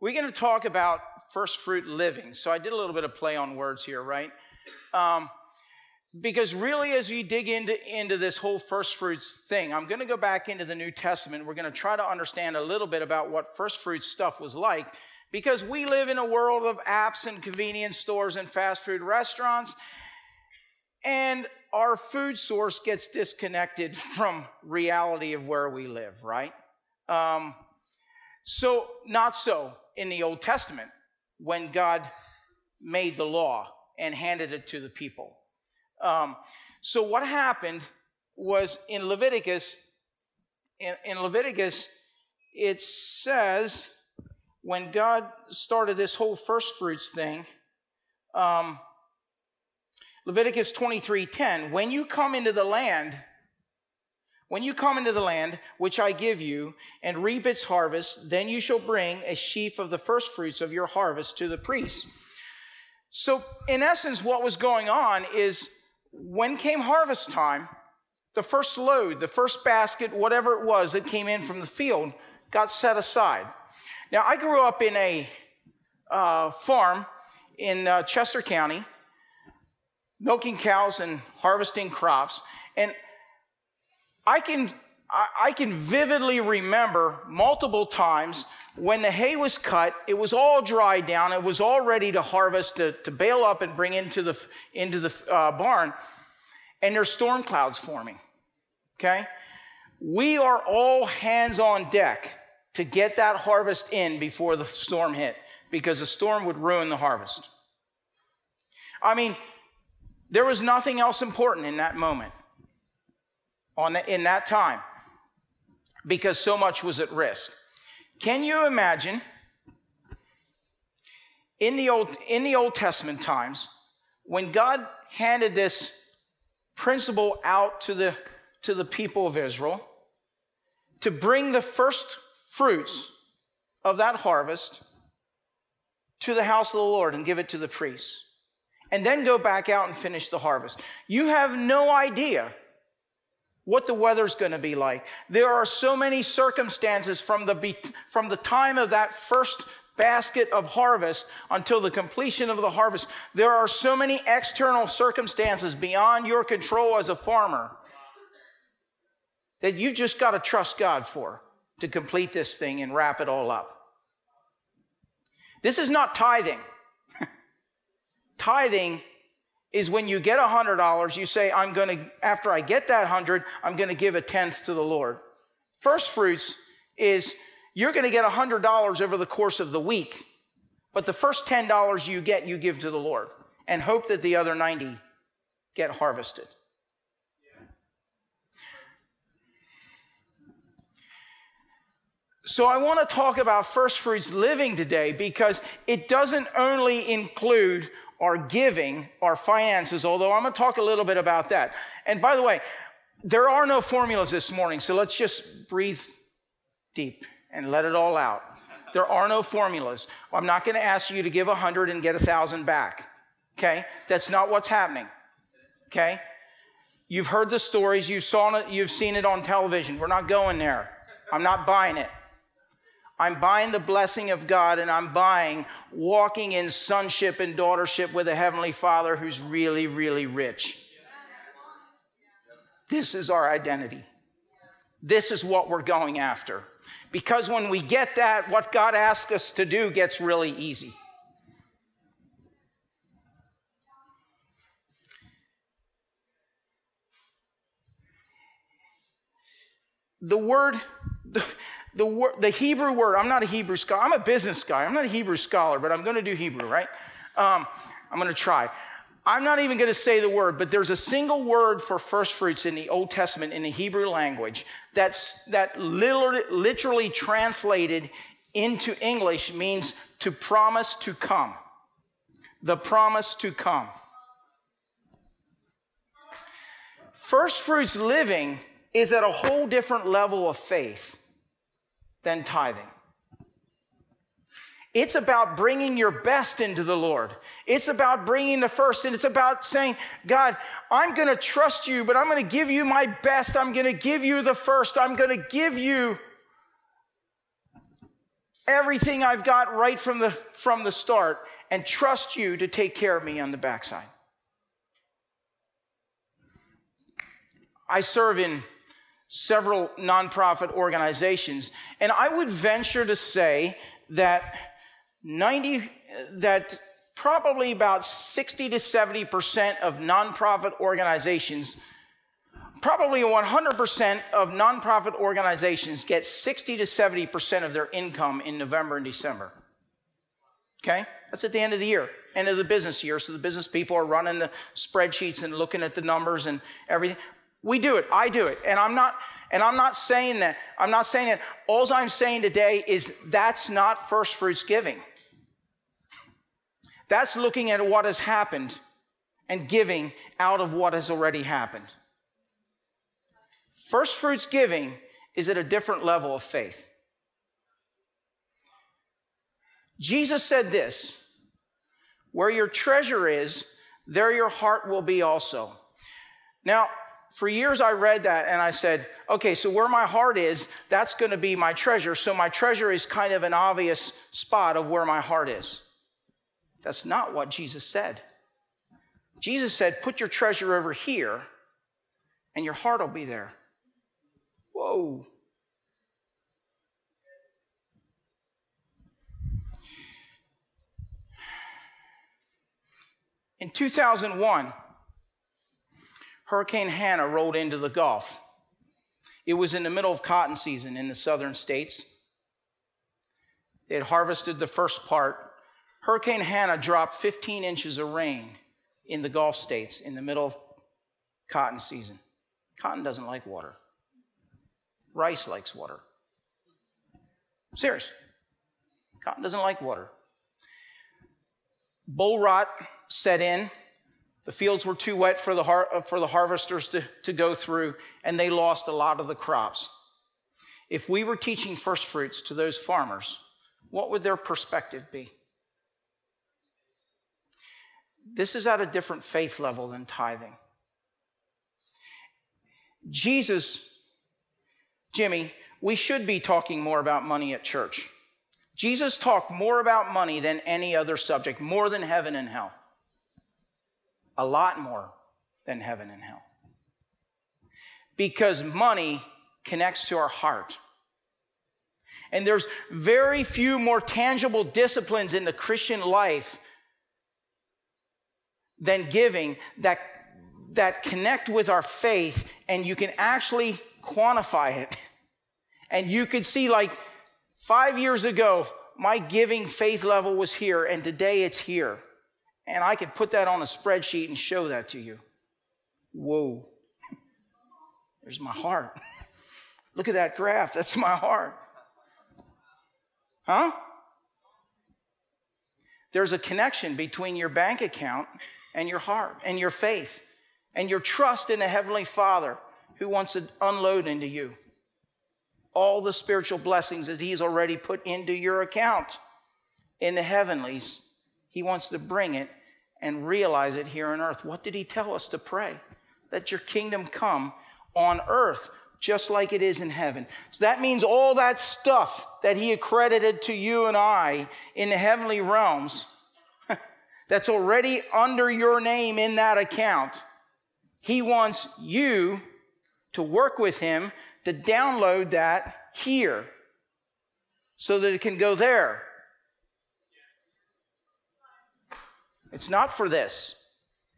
we're going to talk about first fruit living. So I did a little bit of play on words here, right? Um, because really, as we dig into, into this whole first fruits thing, I'm going to go back into the New Testament. We're going to try to understand a little bit about what first fruits stuff was like because we live in a world of apps and convenience stores and fast food restaurants. And our food source gets disconnected from reality of where we live, right? Um, so, not so in the Old Testament when God made the law and handed it to the people. Um, so, what happened was in Leviticus, in, in Leviticus, it says when God started this whole first fruits thing, um, Leviticus 23:10, when you come into the land, when you come into the land which I give you and reap its harvest, then you shall bring a sheaf of the first fruits of your harvest to the priest. So, in essence, what was going on is when came harvest time, the first load, the first basket, whatever it was that came in from the field, got set aside. Now, I grew up in a uh, farm in uh, Chester County, milking cows and harvesting crops. And I can, I can vividly remember multiple times when the hay was cut, it was all dried down, it was all ready to harvest, to, to bale up and bring into the, into the uh, barn, and there's storm clouds forming. Okay? We are all hands on deck to get that harvest in before the storm hit because the storm would ruin the harvest. I mean, there was nothing else important in that moment, on the, in that time, because so much was at risk. Can you imagine in the Old, in the Old Testament times when God handed this principle out to the, to the people of Israel to bring the first fruits of that harvest to the house of the Lord and give it to the priests. And then go back out and finish the harvest. You have no idea what the weather's going to be like. There are so many circumstances from the, from the time of that first basket of harvest until the completion of the harvest. There are so many external circumstances beyond your control as a farmer that you've just got to trust God for to complete this thing and wrap it all up. This is not tithing. tithing is when you get a hundred dollars, you say, I'm gonna, after I get that hundred, I'm gonna give a tenth to the Lord. First fruits is you're gonna get a hundred dollars over the course of the week, but the first ten dollars you get, you give to the Lord and hope that the other 90 get harvested. So, I want to talk about first fruits living today because it doesn't only include our giving, our finances, although I'm going to talk a little bit about that. And by the way, there are no formulas this morning, so let's just breathe deep and let it all out. There are no formulas. I'm not going to ask you to give a 100 and get a 1,000 back. Okay? That's not what's happening. Okay? You've heard the stories, you saw it, you've seen it on television. We're not going there. I'm not buying it. I'm buying the blessing of God and I'm buying walking in sonship and daughtership with a Heavenly Father who's really, really rich. This is our identity. This is what we're going after. Because when we get that, what God asks us to do gets really easy. The word, the, word, the Hebrew word, I'm not a Hebrew scholar, I'm a business guy. I'm not a Hebrew scholar, but I'm going to do Hebrew, right? Um, I'm going to try. I'm not even going to say the word, but there's a single word for first fruits in the Old Testament in the Hebrew language that's, that literally, literally translated into English means to promise to come. The promise to come. First fruits living is at a whole different level of faith than tithing. It's about bringing your best into the Lord. It's about bringing the first, and it's about saying, God, I'm going to trust you, but I'm going to give you my best. I'm going to give you the first. I'm going to give you everything I've got right from the, from the start and trust you to take care of me on the backside. I serve in several nonprofit organizations, and I would venture to say that 90 that probably about 60 to 70% of nonprofit organizations probably 100% of nonprofit organizations get 60 to 70% of their income in November and December. Okay? That's at the end of the year, end of the business year. So the business people are running the spreadsheets and looking at the numbers and everything. We do it. I do it. And I'm not and I'm not saying that. I'm not saying that. All I'm saying today is that's not first fruits giving. That's looking at what has happened and giving out of what has already happened. First fruits giving is at a different level of faith. Jesus said this Where your treasure is, there your heart will be also. Now, for years I read that and I said, okay, so where my heart is, that's going to be my treasure. So my treasure is kind of an obvious spot of where my heart is. That's not what Jesus said. Jesus said, put your treasure over here and your heart will be there. Whoa. In 2001, Hurricane Hanna rolled into the Gulf. It was in the middle of cotton season in the southern states. They had harvested the first part. Hurricane Hanna dropped 15 inches of rain in the Gulf states in the middle of cotton season. Cotton doesn't like water. Rice likes water. Serious. Cotton doesn't like water. Boll rot set in. The fields were too wet for the, har- uh, for the harvesters to, to go through, and they lost a lot of the crops. If we were teaching first fruits to those farmers, what would their perspective be? This is at a different faith level than tithing. Jesus Jimmy, we should be talking more about money at church. Jesus talked more about money than any other subject, more than heaven and hell. A lot more than heaven and hell. Because money connects to our heart. And there's very few more tangible disciplines in the Christian life than giving that, that connect with our faith, and you can actually quantify it. And you could see, like, five years ago, my giving faith level was here, and today it's here. And I could put that on a spreadsheet and show that to you. Whoa. There's my heart. Look at that graph. That's my heart. Huh? There's a connection between your bank account and your heart and your faith and your trust in a Heavenly Father who wants to unload into you all the spiritual blessings that He's already put into your account in the heavenlies. He wants to bring it and realize it here on earth. What did He tell us to pray? That your kingdom come on earth just like it is in heaven. So that means all that stuff that He accredited to you and I in the heavenly realms that's already under your name in that account. He wants you to work with him to download that here so that it can go there. It's not for this,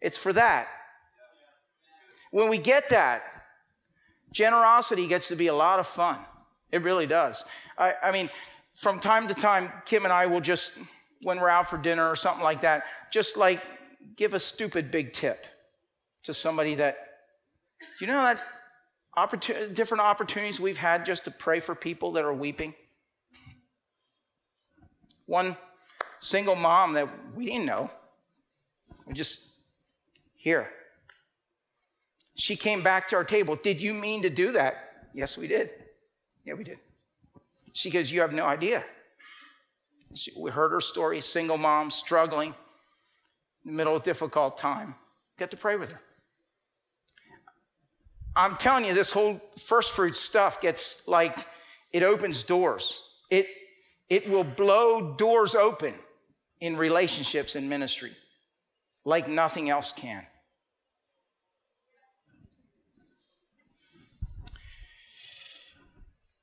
it's for that. When we get that, generosity gets to be a lot of fun. It really does. I, I mean, from time to time, Kim and I will just, when we're out for dinner or something like that, just like give a stupid big tip to somebody that, you know that opportun- different opportunities we've had just to pray for people that are weeping. One single mom that we didn't know, we just here. She came back to our table. Did you mean to do that? Yes, we did. Yeah, we did. She goes, You have no idea. She, we heard her story, single mom, struggling in the middle of difficult time. Get to pray with her. I'm telling you, this whole first fruit stuff gets like, it opens doors. It, It will blow doors open in relationships and ministry like nothing else can.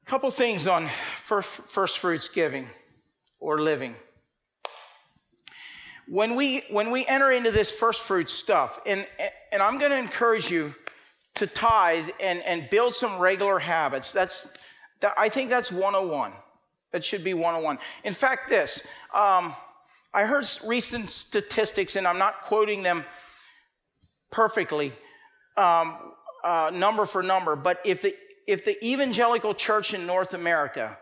A couple things on first, first fruits giving or living. When we, when we enter into this first fruit stuff, and, and I'm going to encourage you to tithe and, and build some regular habits. That's, that, I think that's 101. That should be 101. In fact, this, um, I heard recent statistics, and I'm not quoting them perfectly, um, uh, number for number, but if the, if the evangelical church in North America,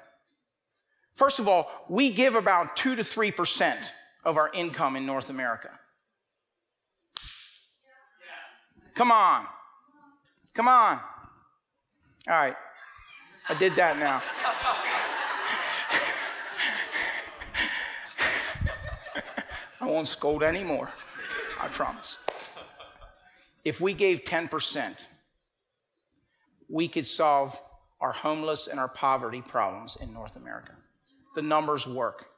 first of all, we give about 2 to 3% of our income in North America. Come on. Come on. All right. I did that now. I won't scold anymore. I promise. If we gave 10%, we could solve our homeless and our poverty problems in North America. The numbers work.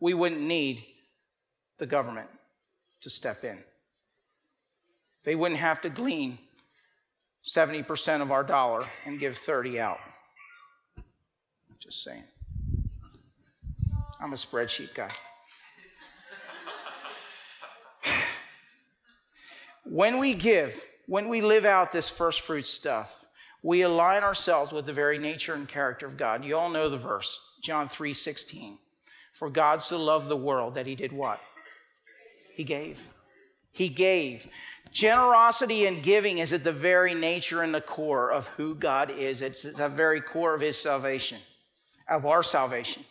We wouldn't need the government to step in. They wouldn't have to glean 70% of our dollar and give 30 out. Just saying. I'm a spreadsheet guy. When we give, when we live out this first fruit stuff, we align ourselves with the very nature and character of God. You all know the verse, John 3 16. For God so loved the world that he did what? He gave. He gave. Generosity and giving is at the very nature and the core of who God is. It's the very core of his salvation, of our salvation.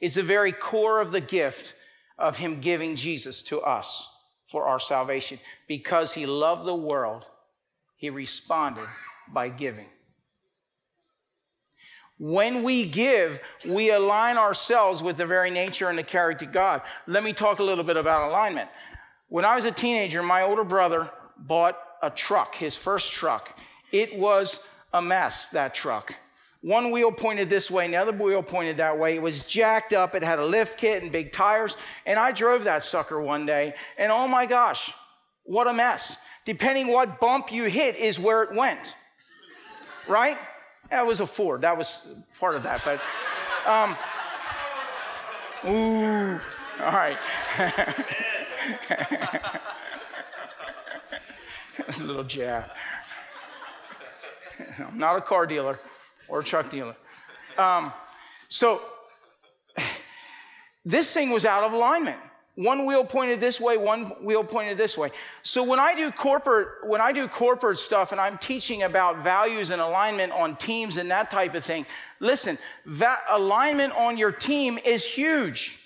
It's the very core of the gift of him giving Jesus to us for our salvation. Because he loved the world, he responded by giving. When we give, we align ourselves with the very nature and the character of God. Let me talk a little bit about alignment. When I was a teenager, my older brother bought a truck, his first truck. It was a mess, that truck. One wheel pointed this way and the other wheel pointed that way. It was jacked up. It had a lift kit and big tires. And I drove that sucker one day, and oh my gosh, what a mess. Depending what bump you hit is where it went. Right? That was a Ford. That was part of that. But, um, ooh, all right. That's a little jab. I'm not a car dealer or a truck dealer. Um, so this thing was out of alignment. One wheel pointed this way, one wheel pointed this way. So when I do corporate, when I do corporate stuff and I'm teaching about values and alignment on teams and that type of thing, listen, that alignment on your team is huge.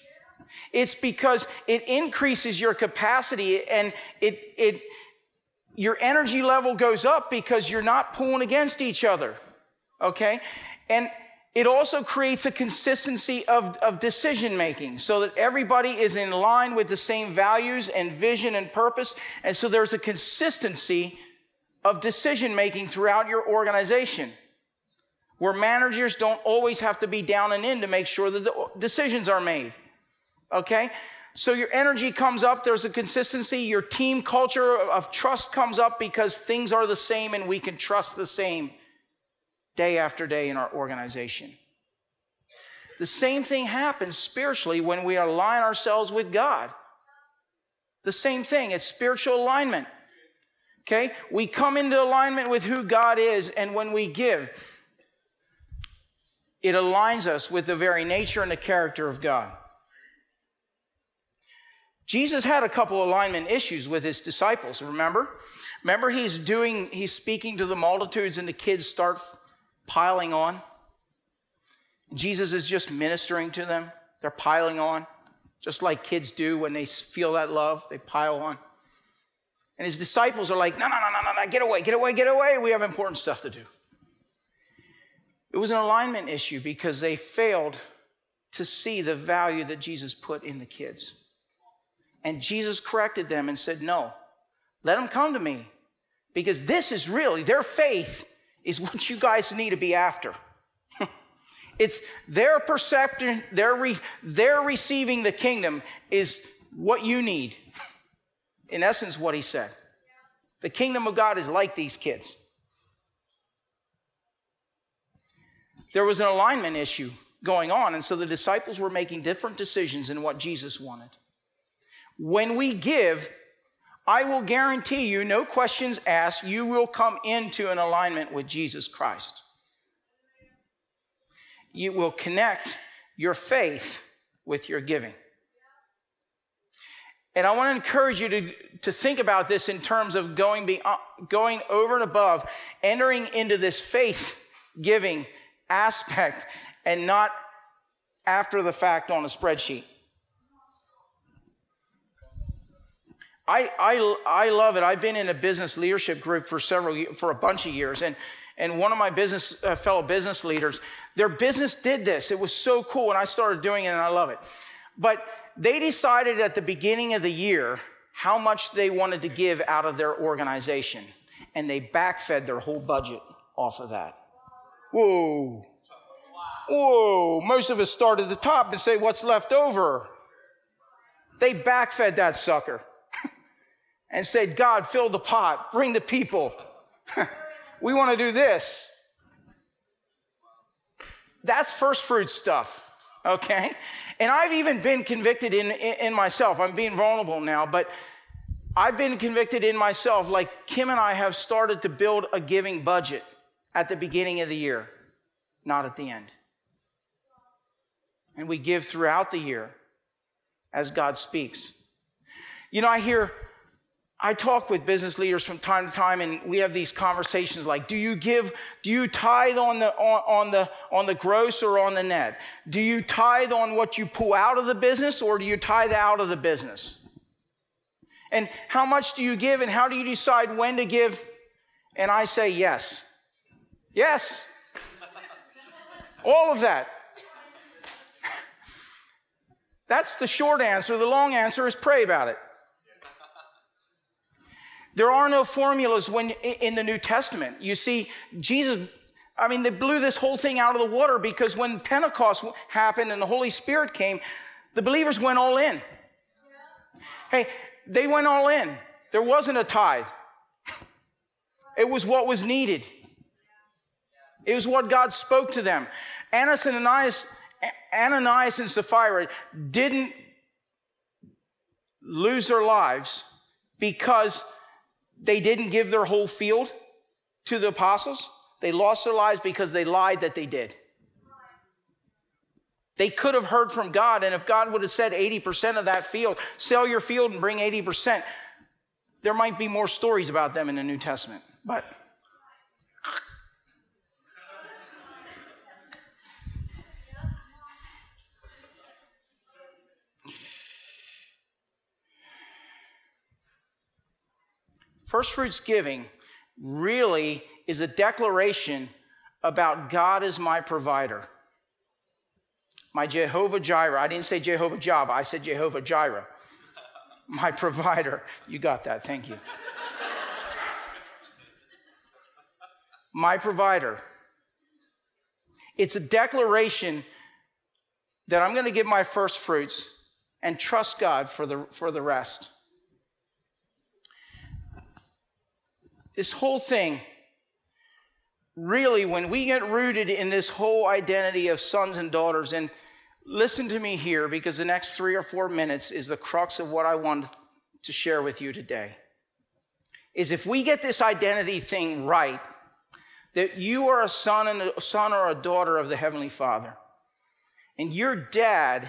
It's because it increases your capacity and it, it, your energy level goes up because you're not pulling against each other. Okay? And it also creates a consistency of, of decision making so that everybody is in line with the same values and vision and purpose. And so there's a consistency of decision making throughout your organization where managers don't always have to be down and in to make sure that the decisions are made. Okay? So your energy comes up, there's a consistency, your team culture of trust comes up because things are the same and we can trust the same day after day in our organization. The same thing happens spiritually when we align ourselves with God. The same thing, it's spiritual alignment. Okay? We come into alignment with who God is, and when we give, it aligns us with the very nature and the character of God. Jesus had a couple alignment issues with his disciples, remember? Remember, he's doing, he's speaking to the multitudes, and the kids start piling on. Jesus is just ministering to them. They're piling on, just like kids do when they feel that love, they pile on. And his disciples are like, no, no, no, no, no, no, get away, get away, get away. We have important stuff to do. It was an alignment issue because they failed to see the value that Jesus put in the kids. And Jesus corrected them and said, No, let them come to me because this is really their faith is what you guys need to be after. It's their perception, their, re, their receiving the kingdom is what you need. In essence, what he said. The kingdom of God is like these kids. There was an alignment issue going on, and so the disciples were making different decisions in what Jesus wanted. When we give, I will guarantee you, no questions asked, you will come into an alignment with Jesus Christ. You will connect your faith with your giving. And I want to encourage you to, to think about this in terms of going, be, uh, going over and above, entering into this faith giving aspect and not after the fact on a spreadsheet. I, I, I love it. I've been in a business leadership group for several for a bunch of years, and and one of my business uh, fellow business leaders, their business did this. It was so cool, and I started doing it, and I love it. But they decided at the beginning of the year how much they wanted to give out of their organization, and they backfed their whole budget off of that. Whoa. Whoa. Most of us start at the top and say, What's left over? They backfed that sucker and said, God, fill the pot, bring the people. we want to do this. That's first fruit stuff, okay? And I've even been convicted in, in, in myself. I'm being vulnerable now, but I've been convicted in myself. Like Kim and I have started to build a giving budget at the beginning of the year, not at the end. And we give throughout the year as God speaks. You know, I hear I talk with business leaders from time to time, and we have these conversations like, do you give, do you tithe on the, on, on, the, on the gross or on the net? Do you tithe on what you pull out of the business or do you tithe out of the business? And how much do you give and how do you decide when to give? And I say yes. Yes. All of that. That's the short answer. The long answer is pray about it. There are no formulas when in the New Testament. You see, Jesus, I mean, they blew this whole thing out of the water because when Pentecost happened and the Holy Spirit came, the believers went all in. Hey, they went all in. There wasn't a tithe. It was what was needed. It was what God spoke to them. Ananias and Ananias, Ananias and Sapphira didn't lose their lives because they didn't give their whole field to the apostles. They lost their lives because they lied that they did. They could have heard from God, and if God would have said 80% of that field, sell your field and bring 80%, there might be more stories about them in the New Testament. But First fruits giving really is a declaration about God as my provider. My Jehovah Jireh. I didn't say Jehovah Java, I said Jehovah Jireh. My provider. You got that, thank you. my provider. It's a declaration that I'm going to give my first fruits and trust God for the, for the rest. This whole thing, really, when we get rooted in this whole identity of sons and daughters, and listen to me here because the next three or four minutes is the crux of what I want to share with you today. Is if we get this identity thing right, that you are a son and a son or a daughter of the Heavenly Father, and your dad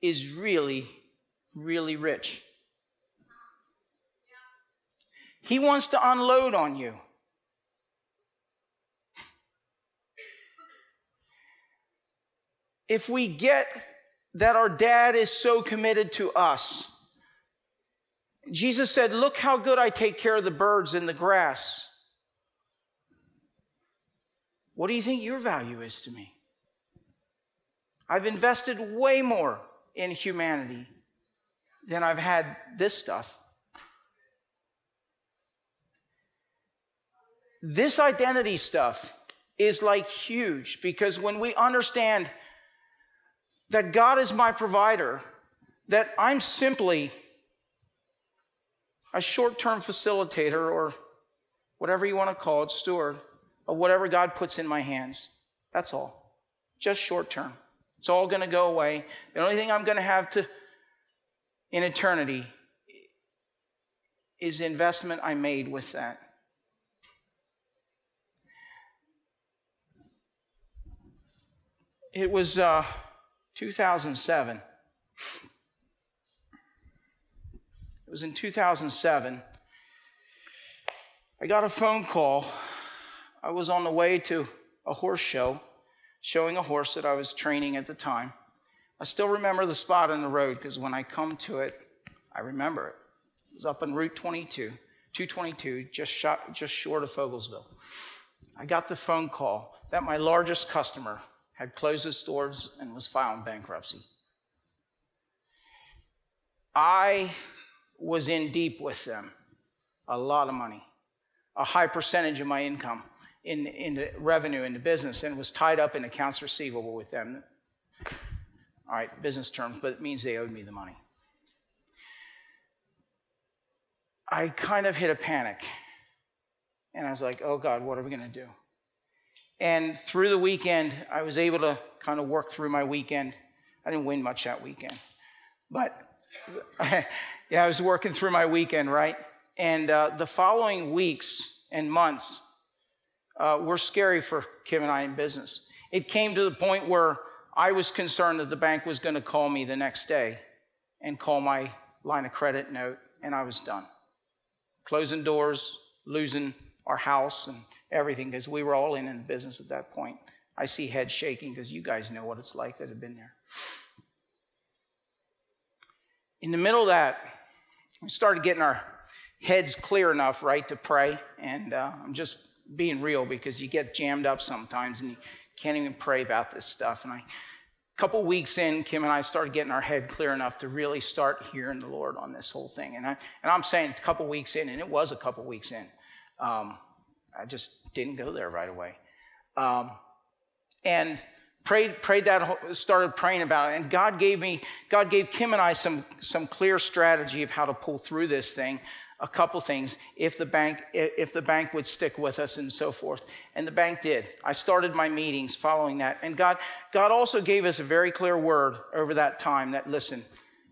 is really, really rich. He wants to unload on you. If we get that our dad is so committed to us, Jesus said, Look how good I take care of the birds in the grass. What do you think your value is to me? I've invested way more in humanity than I've had this stuff. This identity stuff is like huge because when we understand that God is my provider, that I'm simply a short term facilitator or whatever you want to call it, steward of whatever God puts in my hands. That's all. Just short term. It's all going to go away. The only thing I'm going to have to in eternity is the investment I made with that. It was uh, 2007. It was in 2007. I got a phone call. I was on the way to a horse show, showing a horse that I was training at the time. I still remember the spot in the road because when I come to it, I remember it. It was up on Route 22, 222, just, shot, just short of Fogelsville. I got the phone call that my largest customer had closed its doors and was filing bankruptcy. I was in deep with them, a lot of money, a high percentage of my income in, in the revenue in the business, and was tied up in accounts receivable with them. All right, business terms, but it means they owed me the money. I kind of hit a panic. And I was like, oh God, what are we going to do? And through the weekend, I was able to kind of work through my weekend. I didn't win much that weekend, but yeah, I was working through my weekend, right? And uh, the following weeks and months uh, were scary for Kim and I in business. It came to the point where I was concerned that the bank was going to call me the next day and call my line of credit note, and I was done. Closing doors, losing our house and everything, because we were all in in business at that point. I see heads shaking because you guys know what it's like that have been there. In the middle of that, we started getting our heads clear enough, right, to pray. And uh, I'm just being real because you get jammed up sometimes and you can't even pray about this stuff. And I, a couple weeks in, Kim and I started getting our head clear enough to really start hearing the Lord on this whole thing. And, I, and I'm saying a couple weeks in, and it was a couple weeks in. Um, I just didn't go there right away. Um, and prayed, prayed that, started praying about it. And God gave me, God gave Kim and I some, some clear strategy of how to pull through this thing. A couple things. If the bank if the bank would stick with us and so forth. And the bank did. I started my meetings following that. And god god also gave us a very clear word over that time that listen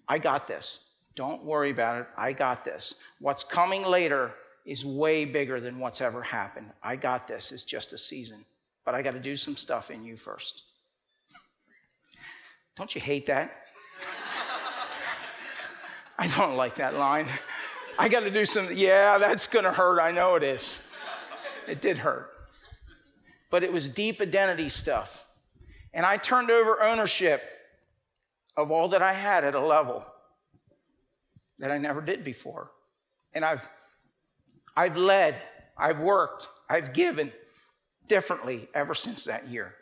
i got this. Don't worry about it. I got this. What's coming later is way bigger than what's ever happened i got this it's just a season but i got to do some stuff in you first don't you hate that i don't like that line I got to do some, yeah, that's going to hurt. I know it is. It did hurt. But it was deep identity stuff. And I turned over ownership of all that I had at a level that I never did before. And I've, I've led, I've worked, I've given differently ever since that year.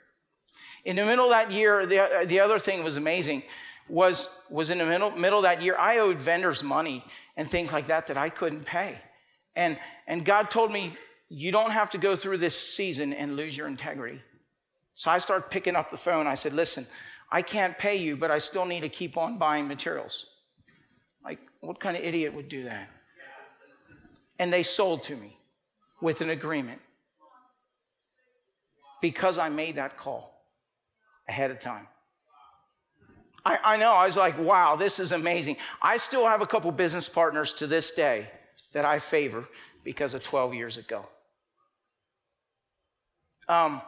In the middle of that year, the, uh, the other thing was amazing was, was in the middle, middle of that year, I owed vendors money and things like that that I couldn't pay. And, and God told me, you don't have to go through this season and lose your integrity. So I started picking up the phone. I said, listen, I can't pay you, but I still need to keep on buying materials. Like, what kind of idiot would do that? And they sold to me with an agreement because I made that call ahead of time. I, I know, I was like, wow, this is amazing. I still have a couple business partners to this day that I favor because of 12 years ago. Um,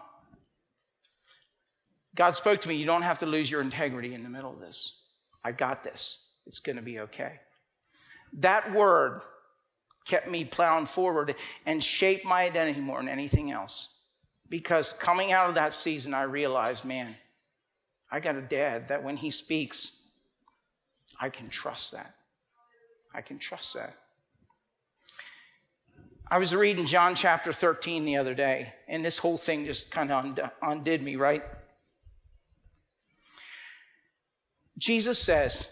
God spoke to me, you don't have to lose your integrity in the middle of this. I got this. It's going to be okay. That word kept me plowing forward and shaped my identity more than anything else. Because coming out of that season, I realized, man, I got a dad that when he speaks, I can trust that. I can trust that. I was reading John chapter 13 the other day, and this whole thing just kind of undid me, right? Jesus says,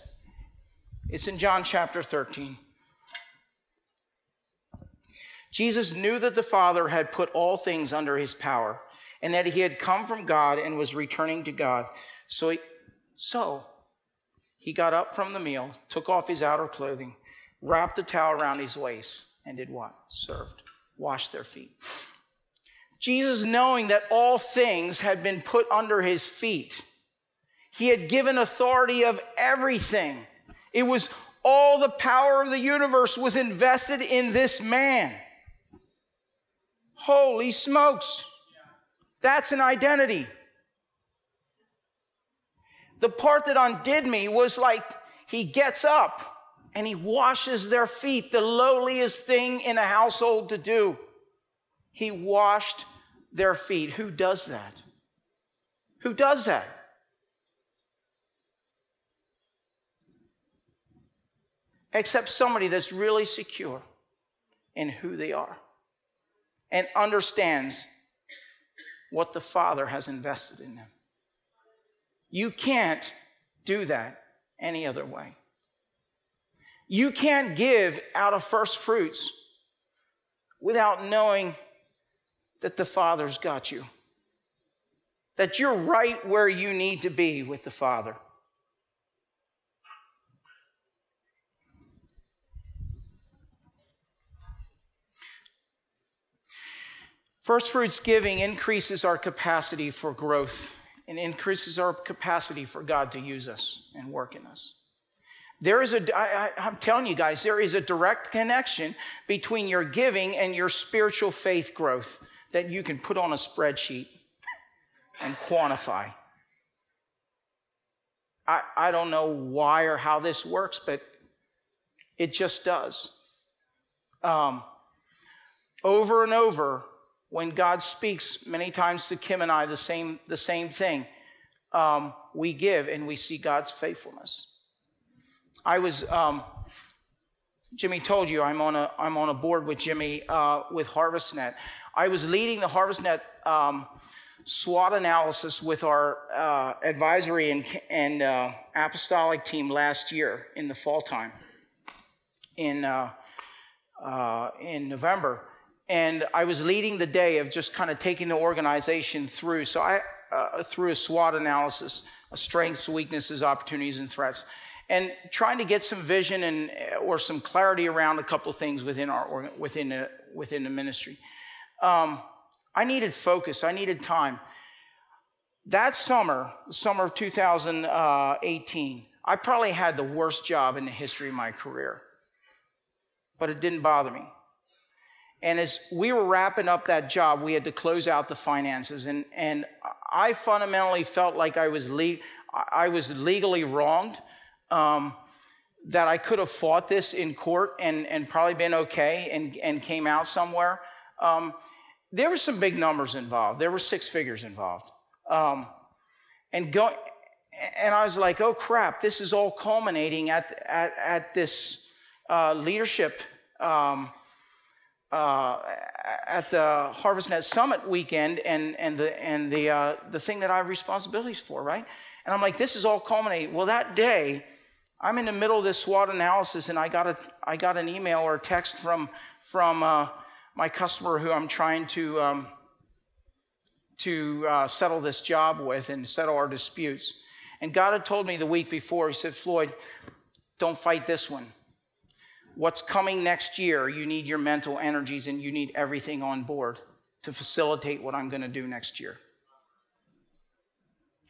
it's in John chapter 13. Jesus knew that the Father had put all things under his power and that he had come from God and was returning to God. So he, so he got up from the meal, took off his outer clothing, wrapped a towel around his waist, and did what? Served, washed their feet. Jesus, knowing that all things had been put under his feet, he had given authority of everything. It was all the power of the universe was invested in this man. Holy smokes. That's an identity. The part that undid me was like he gets up and he washes their feet, the lowliest thing in a household to do. He washed their feet. Who does that? Who does that? Except somebody that's really secure in who they are and understands what the Father has invested in them. You can't do that any other way. You can't give out of first fruits without knowing that the Father's got you, that you're right where you need to be with the Father. First fruits giving increases our capacity for growth and increases our capacity for God to use us and work in us. There is a, I, I, I'm telling you guys, there is a direct connection between your giving and your spiritual faith growth that you can put on a spreadsheet and quantify. I, I don't know why or how this works, but it just does. Um, over and over, when God speaks many times to Kim and I the same, the same thing, um, we give and we see God's faithfulness. I was, um, Jimmy told you I'm on a, I'm on a board with Jimmy uh, with HarvestNet. I was leading the HarvestNet um, SWOT analysis with our uh, advisory and, and uh, apostolic team last year in the fall time in, uh, uh, in November and I was leading the day of just kind of taking the organization through. So I uh, through a SWOT analysis, strengths, weaknesses, opportunities, and threats, and trying to get some vision and or some clarity around a couple of things within our within the, within the ministry. Um, I needed focus. I needed time. That summer, summer of 2018, I probably had the worst job in the history of my career, but it didn't bother me and as we were wrapping up that job, we had to close out the finances. And, and I fundamentally felt like I was, le- I was legally wronged, um, that I could have fought this in court and, and probably been okay and, and came out somewhere. Um, there were some big numbers involved, there were six figures involved. Um, and, go, and I was like, oh crap, this is all culminating at, at, at this uh, leadership. Um, uh, at the HarvestNet Summit weekend and, and, the, and the, uh, the thing that I have responsibilities for, right? And I'm like, this is all culminating. Well, that day, I'm in the middle of this SWOT analysis, and I got, a, I got an email or a text from, from uh, my customer who I'm trying to, um, to uh, settle this job with and settle our disputes. And God had told me the week before, He said, Floyd, don't fight this one what's coming next year, you need your mental energies and you need everything on board to facilitate what I'm going to do next year.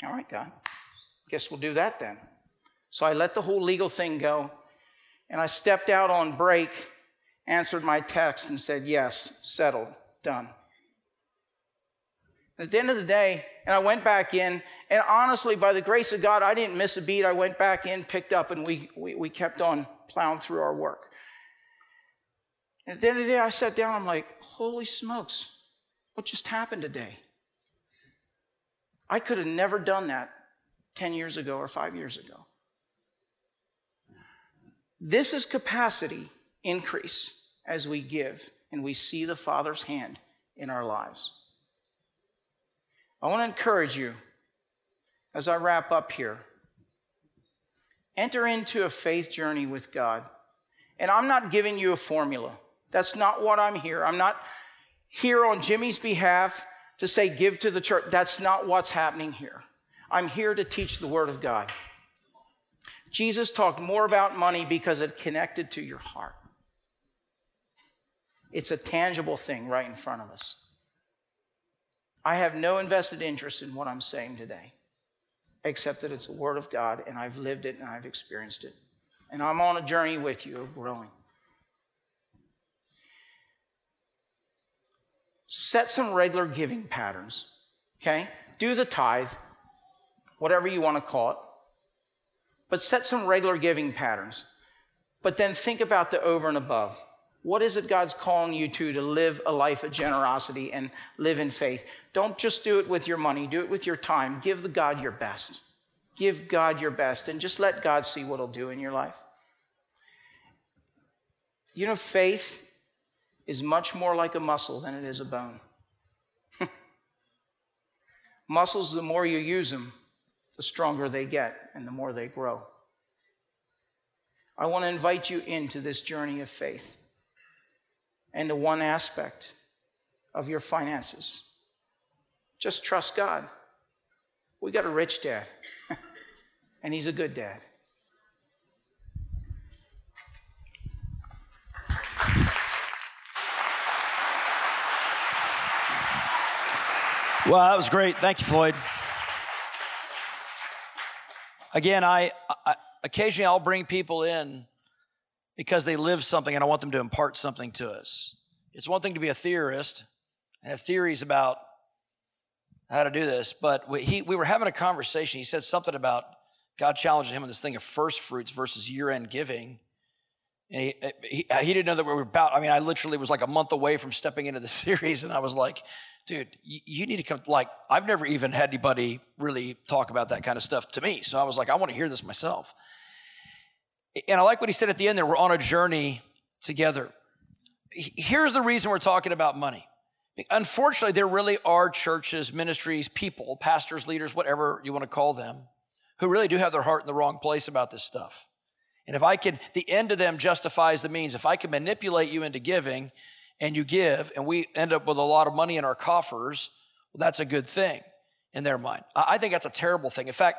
All right, God. Guess we'll do that then. So I let the whole legal thing go and I stepped out on break, answered my text, and said, Yes, settled, done. At the end of the day, and I went back in, and honestly, by the grace of God, I didn't miss a beat. I went back in, picked up, and we, we, we kept on plowing through our work. And at the end of the day, I sat down, I'm like, holy smokes, what just happened today? I could have never done that 10 years ago or five years ago. This is capacity increase as we give and we see the Father's hand in our lives. I want to encourage you as I wrap up here enter into a faith journey with God. And I'm not giving you a formula. That's not what I'm here. I'm not here on Jimmy's behalf to say, give to the church. That's not what's happening here. I'm here to teach the Word of God. Jesus talked more about money because it connected to your heart. It's a tangible thing right in front of us. I have no invested interest in what I'm saying today, except that it's the Word of God and I've lived it and I've experienced it. And I'm on a journey with you of growing. Set some regular giving patterns, okay? Do the tithe, whatever you want to call it, but set some regular giving patterns. But then think about the over and above. What is it God's calling you to to live a life of generosity and live in faith? Don't just do it with your money, do it with your time. Give the God your best. Give God your best and just let God see what He'll do in your life. You know, faith is much more like a muscle than it is a bone. Muscles, the more you use them, the stronger they get and the more they grow. I want to invite you into this journey of faith and to one aspect of your finances. Just trust God. We got a rich dad, and he's a good dad. Well, that was great. Thank you, Floyd. Again, I, I occasionally I'll bring people in because they live something and I want them to impart something to us. It's one thing to be a theorist and have theories about how to do this, but we, he, we were having a conversation. He said something about God challenging him on this thing of first fruits versus year end giving. And he, uh, he, uh, he, didn't know that we were about, I mean, I literally was like a month away from stepping into the series, and I was like, dude, you, you need to come. Like, I've never even had anybody really talk about that kind of stuff to me. So I was like, I want to hear this myself. And I like what he said at the end there we're on a journey together. Here's the reason we're talking about money. Unfortunately, there really are churches, ministries, people, pastors, leaders, whatever you want to call them, who really do have their heart in the wrong place about this stuff. And if I could, the end of them justifies the means. If I can manipulate you into giving and you give and we end up with a lot of money in our coffers, well, that's a good thing in their mind. I think that's a terrible thing. In fact,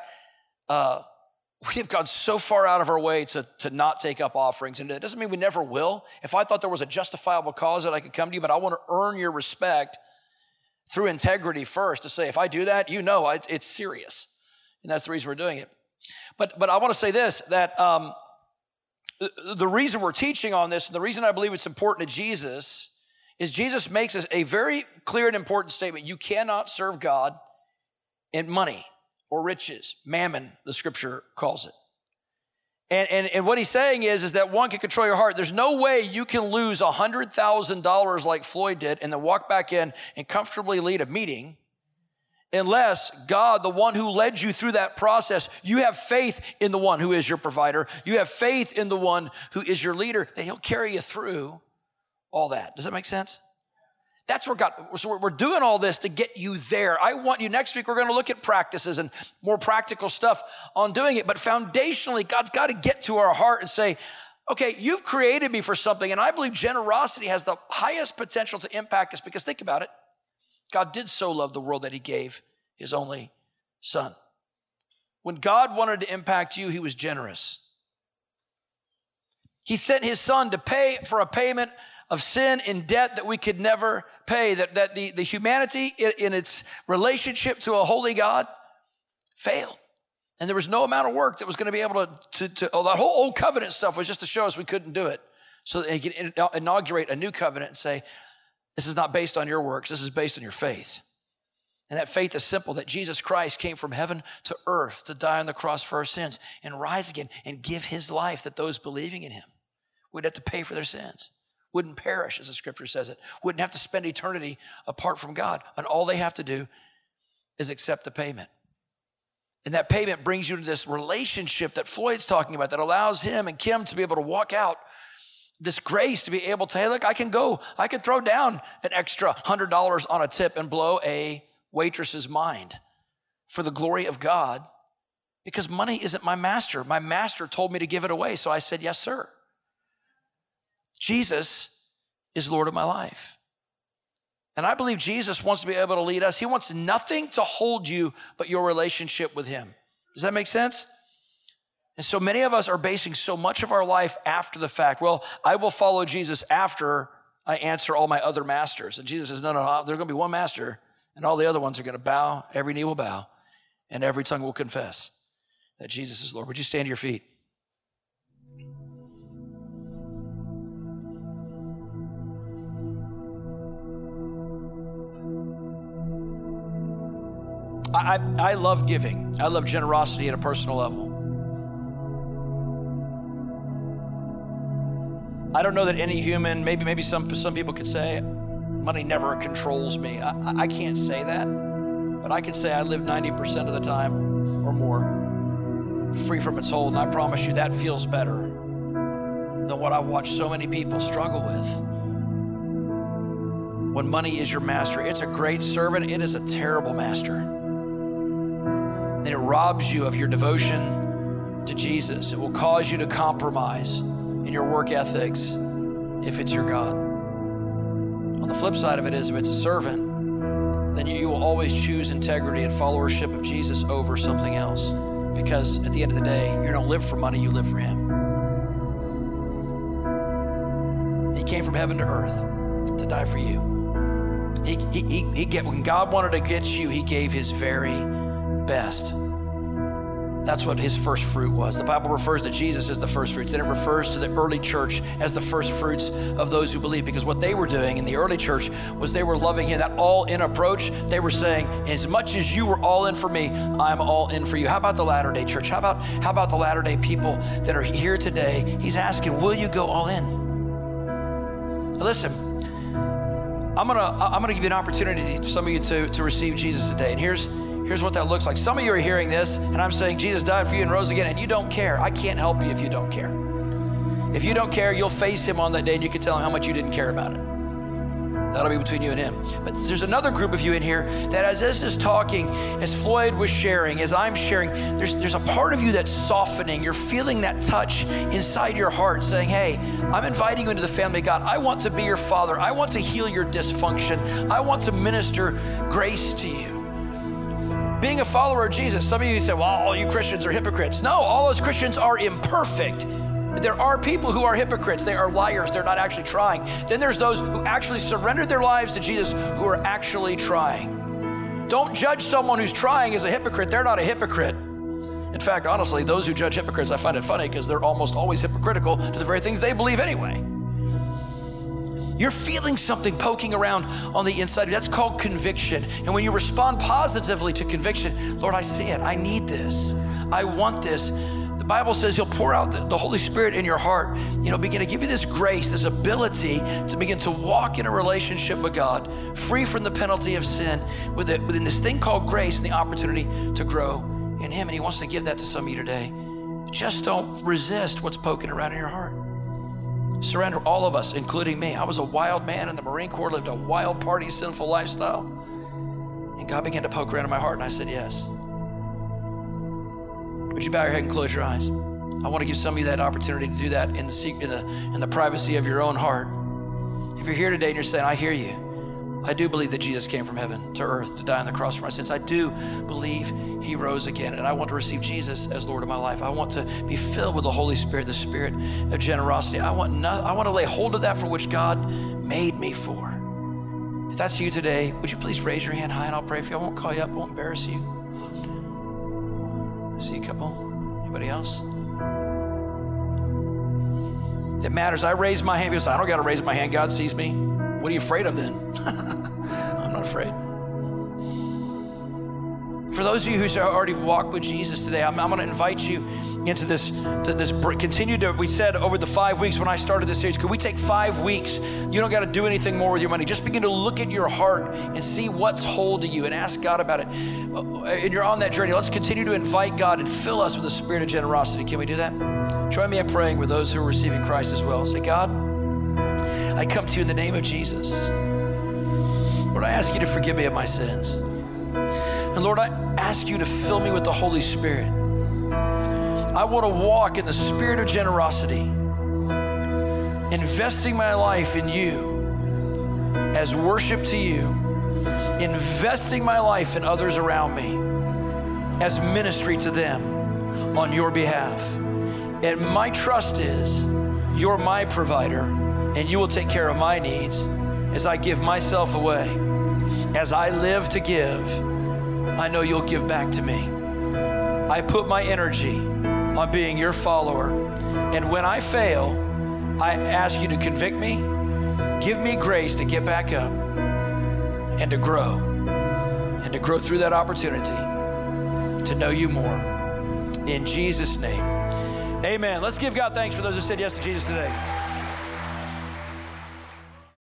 uh, we have gone so far out of our way to, to not take up offerings. And it doesn't mean we never will. If I thought there was a justifiable cause that I could come to you, but I want to earn your respect through integrity first to say, if I do that, you know it's serious. And that's the reason we're doing it. But, but I want to say this that um, the reason we're teaching on this, and the reason I believe it's important to Jesus, is Jesus makes us a very clear and important statement. You cannot serve God in money or riches, mammon, the scripture calls it. And, and, and what he's saying is, is that one can control your heart. There's no way you can lose $100,000 like Floyd did and then walk back in and comfortably lead a meeting unless God, the one who led you through that process, you have faith in the one who is your provider. You have faith in the one who is your leader, that he'll carry you through all that. Does that make sense? That's where God, so we're doing all this to get you there. I want you next week, we're going to look at practices and more practical stuff on doing it. But foundationally, God's got to get to our heart and say, okay, you've created me for something. And I believe generosity has the highest potential to impact us because think about it. God did so love the world that he gave his only son. When God wanted to impact you, he was generous. He sent his son to pay for a payment of sin and debt that we could never pay, that, that the, the humanity in, in its relationship to a holy God failed. And there was no amount of work that was going to be able to, to, to oh, that whole old covenant stuff was just to show us we couldn't do it. So that he could inaugurate a new covenant and say, this is not based on your works, this is based on your faith. And that faith is simple that Jesus Christ came from heaven to earth to die on the cross for our sins and rise again and give his life that those believing in him would have to pay for their sins wouldn't perish, as the scripture says it, wouldn't have to spend eternity apart from God. And all they have to do is accept the payment. And that payment brings you to this relationship that Floyd's talking about that allows him and Kim to be able to walk out this grace to be able to, hey, look, I can go, I can throw down an extra $100 on a tip and blow a waitress's mind for the glory of God because money isn't my master. My master told me to give it away. So I said, yes, sir. Jesus is Lord of my life. And I believe Jesus wants to be able to lead us. He wants nothing to hold you but your relationship with Him. Does that make sense? And so many of us are basing so much of our life after the fact. Well, I will follow Jesus after I answer all my other masters. And Jesus says, no, no, no, there's going to be one master, and all the other ones are going to bow, every knee will bow, and every tongue will confess that Jesus is Lord. Would you stand to your feet? I, I, I love giving. I love generosity at a personal level. I don't know that any human, maybe maybe some some people could say, money never controls me. I, I can't say that, but I can say I live 90% of the time or more free from its hold, and I promise you that feels better than what I've watched so many people struggle with. When money is your master, it's a great servant, it is a terrible master. And it robs you of your devotion to Jesus. It will cause you to compromise in your work ethics if it's your God. On the flip side of it is if it's a servant, then you will always choose integrity and followership of Jesus over something else. Because at the end of the day, you don't live for money, you live for Him. He came from heaven to earth to die for you. He, he, he, he get, when God wanted to get you, He gave His very best. That's what his first fruit was. The Bible refers to Jesus as the first fruits. Then it refers to the early church as the first fruits of those who believe. Because what they were doing in the early church was they were loving him. That all in approach, they were saying, as much as you were all in for me, I'm all in for you. How about the latter day church? How about how about the latter day people that are here today? He's asking, will you go all in? Listen, I'm gonna I'm gonna give you an opportunity, some of you, to, to receive Jesus today. And here's Here's what that looks like. Some of you are hearing this, and I'm saying Jesus died for you and rose again, and you don't care. I can't help you if you don't care. If you don't care, you'll face him on that day and you can tell him how much you didn't care about it. That'll be between you and him. But there's another group of you in here that, as this is talking, as Floyd was sharing, as I'm sharing, there's, there's a part of you that's softening. You're feeling that touch inside your heart saying, Hey, I'm inviting you into the family of God. I want to be your father. I want to heal your dysfunction. I want to minister grace to you being a follower of Jesus, some of you say, well, all you Christians are hypocrites. No, all those Christians are imperfect. There are people who are hypocrites. They are liars. They're not actually trying. Then there's those who actually surrendered their lives to Jesus who are actually trying. Don't judge someone who's trying as a hypocrite. They're not a hypocrite. In fact, honestly, those who judge hypocrites, I find it funny because they're almost always hypocritical to the very things they believe anyway. You're feeling something poking around on the inside. That's called conviction. And when you respond positively to conviction, Lord, I see it. I need this. I want this. The Bible says He'll pour out the, Holy Spirit in your heart, you know, begin to give you this grace, this ability to begin to walk in a relationship with God, free from the penalty of sin, with within this thing called grace and the opportunity to grow in Him. And He wants to give that to some of you today. Just don't resist what's poking around in your heart. Surrender all of us, including me. I was a wild man in the Marine Corps, lived a wild party, sinful lifestyle. And God began to poke around in my heart, and I said, Yes. Would you bow your head and close your eyes? I want to give some of you that opportunity to do that in the, in the, in the privacy of your own heart. If you're here today and you're saying, I hear you, I do believe that Jesus came from heaven to earth to die on the cross for my sins. I do believe he rose again, and I want to receive Jesus as Lord of my life. I want to be filled with the Holy Spirit, the Spirit of generosity. I want, no, I want to lay hold of that for which God made me for. If that's you today, would you please raise your hand high and I'll pray for you? I won't call you up, I won't embarrass you. I see a couple. Anybody else? It matters. I raise my hand because I don't got to raise my hand. God sees me. What are you afraid of then? I'm not afraid. For those of you who already walk with Jesus today, I'm, I'm going to invite you into this, to this, continue to, we said over the five weeks when I started this series, could we take five weeks? You don't got to do anything more with your money. Just begin to look at your heart and see what's holding you and ask God about it. Uh, and you're on that journey. Let's continue to invite God and fill us with the spirit of generosity. Can we do that? Join me in praying with those who are receiving Christ as well. Say, God, I come to you in the name of Jesus. Lord, I ask you to forgive me of my sins. And Lord, I ask you to fill me with the Holy Spirit. I want to walk in the spirit of generosity, investing my life in you as worship to you, investing my life in others around me as ministry to them on your behalf. And my trust is you're my provider and you will take care of my needs as I give myself away. As I live to give, I know you'll give back to me. I put my energy on being your follower. And when I fail, I ask you to convict me, give me grace to get back up and to grow, and to grow through that opportunity to know you more. In Jesus' name, amen. Let's give God thanks for those who said yes to Jesus today.